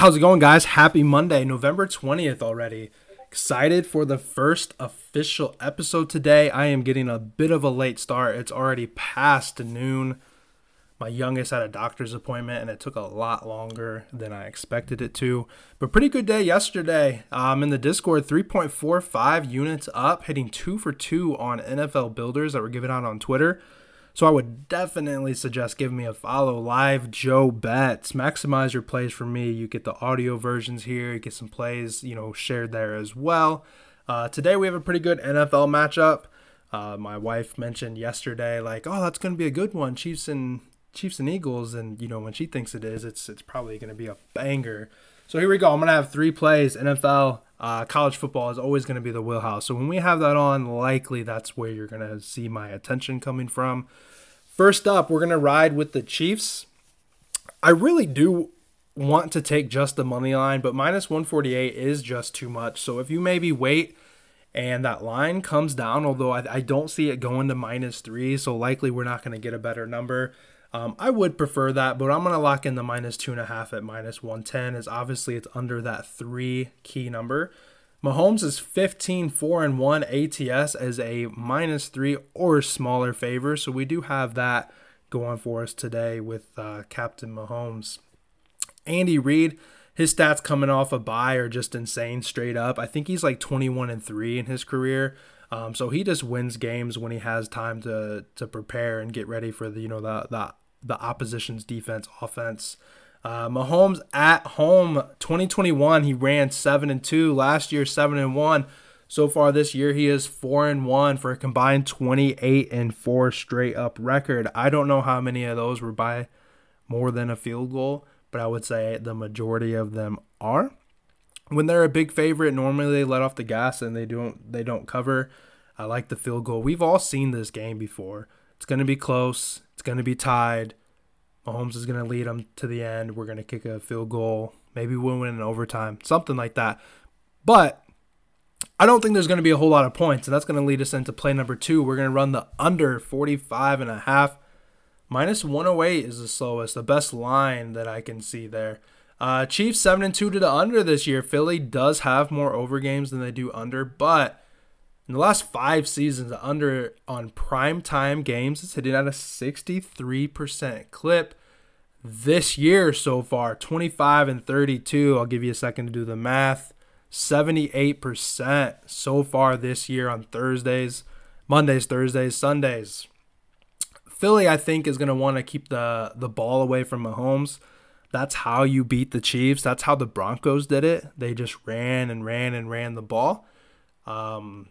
How's it going, guys? Happy Monday, November 20th already. Excited for the first official episode today. I am getting a bit of a late start. It's already past noon. My youngest had a doctor's appointment and it took a lot longer than I expected it to. But pretty good day yesterday. Um, in the Discord, 3.45 units up, hitting two for two on NFL builders that were given out on Twitter. So I would definitely suggest giving me a follow. Live Joe Bets. Maximize your plays for me. You get the audio versions here. You get some plays, you know, shared there as well. Uh, today we have a pretty good NFL matchup. Uh, my wife mentioned yesterday, like, oh, that's going to be a good one, Chiefs and Chiefs and Eagles, and you know when she thinks it is, it's it's probably going to be a banger. So here we go. I'm to have three plays. NFL, uh, college football is always going to be the wheelhouse. So when we have that on, likely that's where you're going to see my attention coming from. First up, we're going to ride with the Chiefs. I really do want to take just the money line, but minus 148 is just too much. So if you maybe wait and that line comes down, although I, I don't see it going to minus three, so likely we're not going to get a better number. Um, I would prefer that, but I'm going to lock in the minus two and a half at minus 110, as obviously it's under that three key number. Mahomes is 15 4 and 1 ATS as a minus 3 or smaller favor. So we do have that going for us today with uh, Captain Mahomes. Andy Reid, his stats coming off a bye are just insane straight up. I think he's like 21 and 3 in his career. Um, so he just wins games when he has time to to prepare and get ready for the you know the the, the opposition's defense offense. Uh, Mahomes at home 2021 he ran 7 and 2 last year 7 and 1 so far this year he is 4 and 1 for a combined 28 and 4 straight up record. I don't know how many of those were by more than a field goal but I would say the majority of them are. When they're a big favorite normally they let off the gas and they don't they don't cover. I like the field goal. We've all seen this game before. It's going to be close. It's going to be tied Mahomes is going to lead them to the end. We're going to kick a field goal. Maybe we'll win in overtime, something like that. But I don't think there's going to be a whole lot of points, and that's going to lead us into play number two. We're going to run the under 45 and a half. Minus 108 is the slowest, the best line that I can see there. Uh, Chiefs 7 and 2 to the under this year. Philly does have more over games than they do under, but in the last five seasons, the under on prime time games is hitting at a 63% clip. This year so far, 25 and 32. I'll give you a second to do the math. 78% so far this year on Thursdays, Mondays, Thursdays, Sundays. Philly, I think, is going to want to keep the, the ball away from Mahomes. That's how you beat the Chiefs. That's how the Broncos did it. They just ran and ran and ran the ball. Um,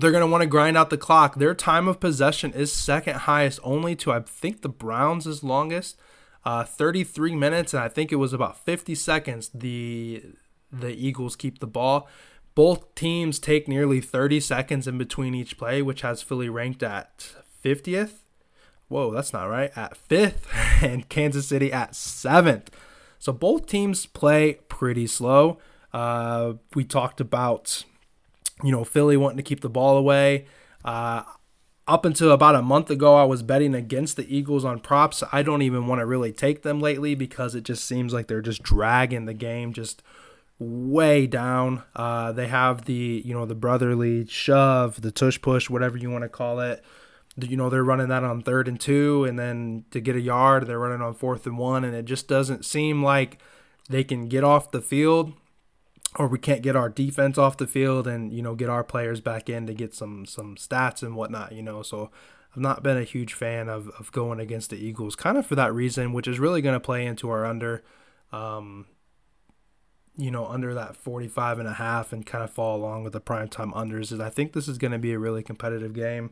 they're going to want to grind out the clock. Their time of possession is second highest only to, I think, the Browns is longest. Uh, 33 minutes, and I think it was about 50 seconds. The the Eagles keep the ball. Both teams take nearly 30 seconds in between each play, which has Philly ranked at 50th. Whoa, that's not right. At fifth, and Kansas City at seventh. So both teams play pretty slow. Uh, we talked about you know, Philly wanting to keep the ball away. Uh, up until about a month ago, I was betting against the Eagles on props. I don't even want to really take them lately because it just seems like they're just dragging the game just way down. Uh, they have the you know the brotherly shove, the tush push, whatever you want to call it. You know they're running that on third and two, and then to get a yard, they're running on fourth and one, and it just doesn't seem like they can get off the field or we can't get our defense off the field and you know get our players back in to get some some stats and whatnot you know so I've not been a huge fan of, of going against the Eagles kind of for that reason which is really going to play into our under um, you know under that 45 and a half and kind of fall along with the primetime unders is I think this is going to be a really competitive game.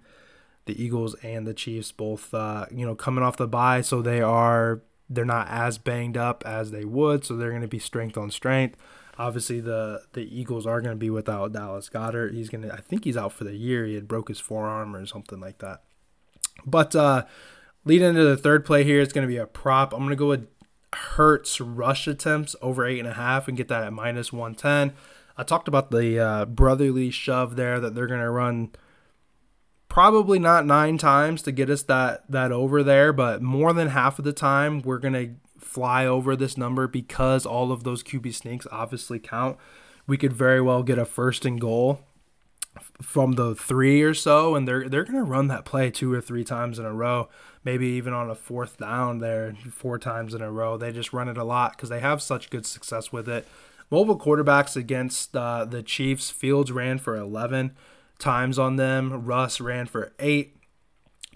The Eagles and the Chiefs both uh, you know coming off the bye so they are they're not as banged up as they would so they're going to be strength on strength obviously the the Eagles are going to be without Dallas Goedert. He's going to I think he's out for the year. He had broke his forearm or something like that. But uh leading into the third play here, it's going to be a prop. I'm going to go with Hurts rush attempts over eight and a half and get that at minus 110. I talked about the uh, brotherly shove there that they're going to run probably not nine times to get us that that over there, but more than half of the time we're going to fly over this number because all of those QB sneaks obviously count. We could very well get a first and goal from the three or so, and they're they're gonna run that play two or three times in a row, maybe even on a fourth down there four times in a row. They just run it a lot because they have such good success with it. Mobile quarterbacks against uh, the Chiefs, Fields ran for 11 times on them. Russ ran for eight,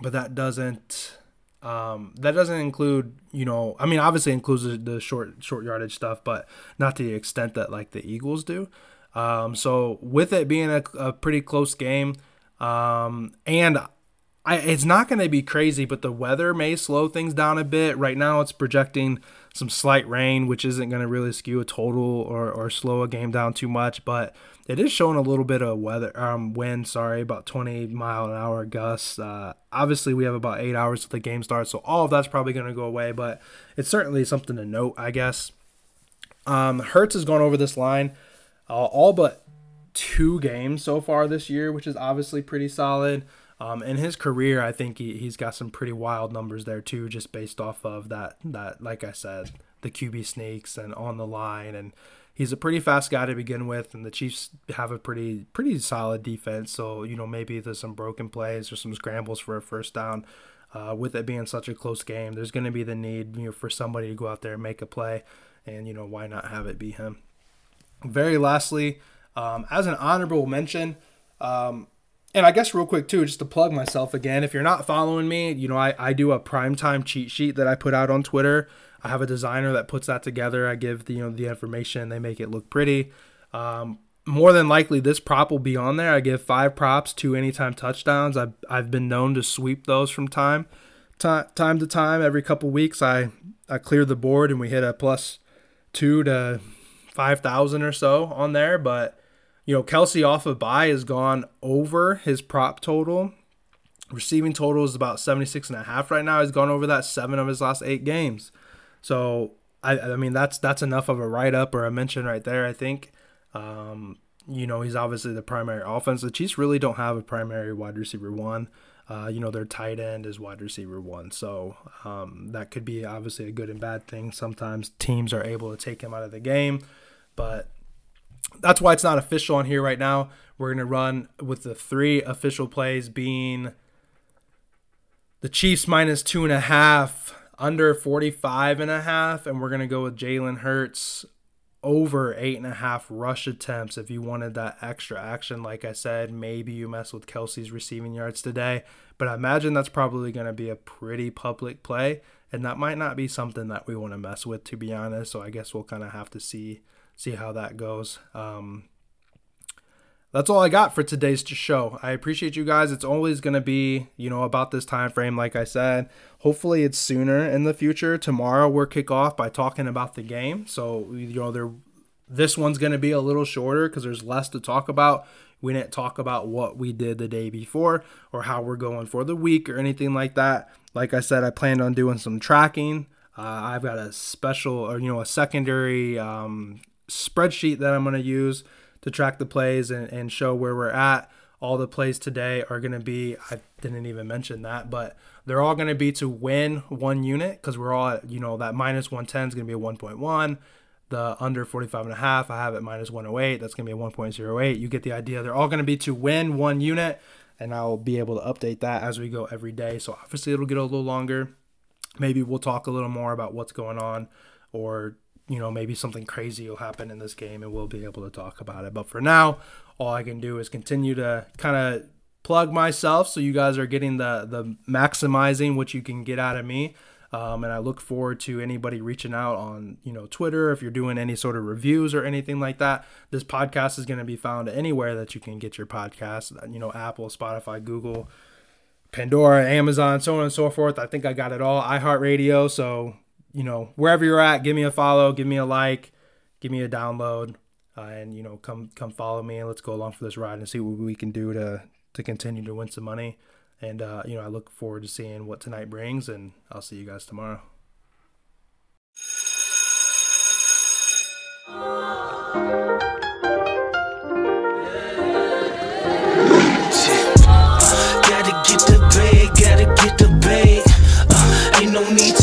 but that doesn't um, that doesn't include you know I mean obviously includes the, short short yardage stuff, but not to the extent that like the Eagles do. Um, so with it being a, a pretty close game, um, and I, it's not going to be crazy, but the weather may slow things down a bit. Right now, it's projecting some slight rain, which isn't going to really skew a total or, or slow a game down too much. But it is showing a little bit of weather, um, wind. Sorry, about 20 mile an hour gusts. Uh, obviously, we have about eight hours till the game starts, so all of that's probably going to go away. But it's certainly something to note, I guess. Um, Hurts has gone over this line uh, all but two games so far this year, which is obviously pretty solid. Um, in his career, I think he, he's got some pretty wild numbers there too, just based off of that that like I said, the QB sneaks and on the line, and he's a pretty fast guy to begin with, and the Chiefs have a pretty pretty solid defense. So you know maybe there's some broken plays or some scrambles for a first down. Uh, with it being such a close game, there's going to be the need you know for somebody to go out there and make a play, and you know why not have it be him. Very lastly, um, as an honorable mention. Um, and I guess real quick too, just to plug myself again, if you're not following me, you know, I, I do a primetime cheat sheet that I put out on Twitter. I have a designer that puts that together. I give the you know the information, they make it look pretty. Um, more than likely, this prop will be on there. I give five props, two anytime touchdowns. I've I've been known to sweep those from time time to time. Every couple weeks, I I clear the board and we hit a plus two to five thousand or so on there, but you know, Kelce off of bye has gone over his prop total. Receiving total is about 76 and a half right now. He's gone over that seven of his last eight games. So I, I mean that's that's enough of a write up or a mention right there, I think. Um, you know, he's obviously the primary offense. The Chiefs really don't have a primary wide receiver one. Uh, you know, their tight end is wide receiver one. So um, that could be obviously a good and bad thing. Sometimes teams are able to take him out of the game, but that's why it's not official on here right now. We're going to run with the three official plays being the Chiefs minus two and a half, under 45 and a half, and we're going to go with Jalen Hurts over eight and a half rush attempts if you wanted that extra action. Like I said, maybe you mess with Kelce's receiving yards today, but I imagine that's probably going to be a pretty public play, and that might not be something that we want to mess with, to be honest. So I guess we'll kind of have to see see how that goes. Um, that's all I got for today's show. I appreciate you guys. It's always going to be, you know, about this time frame like I said. Hopefully it's sooner in the future. Tomorrow we're kick off by talking about the game. So, you know, there this one's going to be a little shorter cuz there's less to talk about. We didn't talk about what we did the day before or how we're going for the week or anything like that. Like I said, I planned on doing some tracking. Uh, I've got a special or you know a secondary um, spreadsheet that I'm going to use to track the plays and, and show where we're at. All the plays today are going to be, I didn't even mention that, but they're all going to be to win one unit because we're all you know, that minus 110 is going to be a 1.1. The under 45 and a half, I have it minus 108. That's going to be a 1.08. You get the idea. They're all going to be to win one unit, and I'll be able to update that as we go every day. So obviously, it'll get a little longer. Maybe we'll talk a little more about what's going on or you know, maybe something crazy will happen in this game and we'll be able to talk about it. But for now, all I can do is continue to kind of plug myself so you guys are getting the the maximizing what you can get out of me. Um, and I look forward to anybody reaching out on you know Twitter if you're doing any sort of reviews or anything like that. This podcast is going to be found anywhere that you can get your podcast. You know, Apple, Spotify, Google, Pandora, Amazon, so on and so forth. I think I got it all. iHeartRadio. So you know, wherever you're at, give me a follow, give me a like, give me a download, uh, and you know, come come follow me and let's go along for this ride and see what we can do to to continue to win some money. And uh, you know, I look forward to seeing what tonight brings, and I'll see you guys tomorrow. Gotta get the gotta get the. Uh, ain't no need